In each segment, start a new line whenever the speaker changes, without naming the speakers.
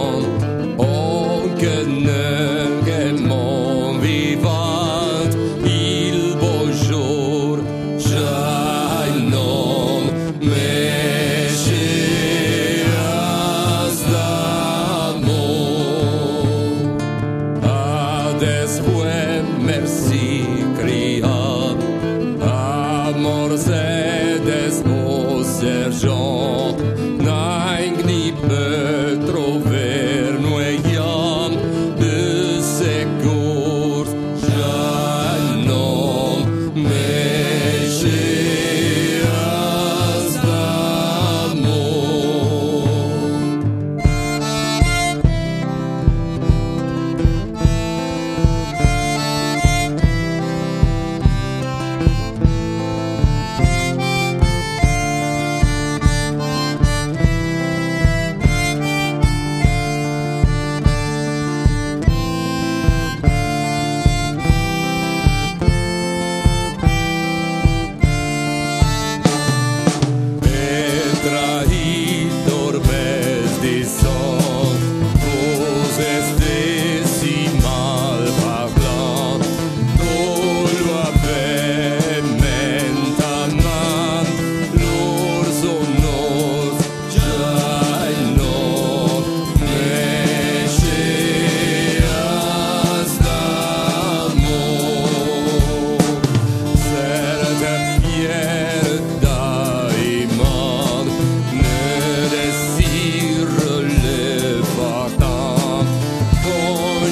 on. Oh goodness.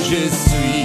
je suis.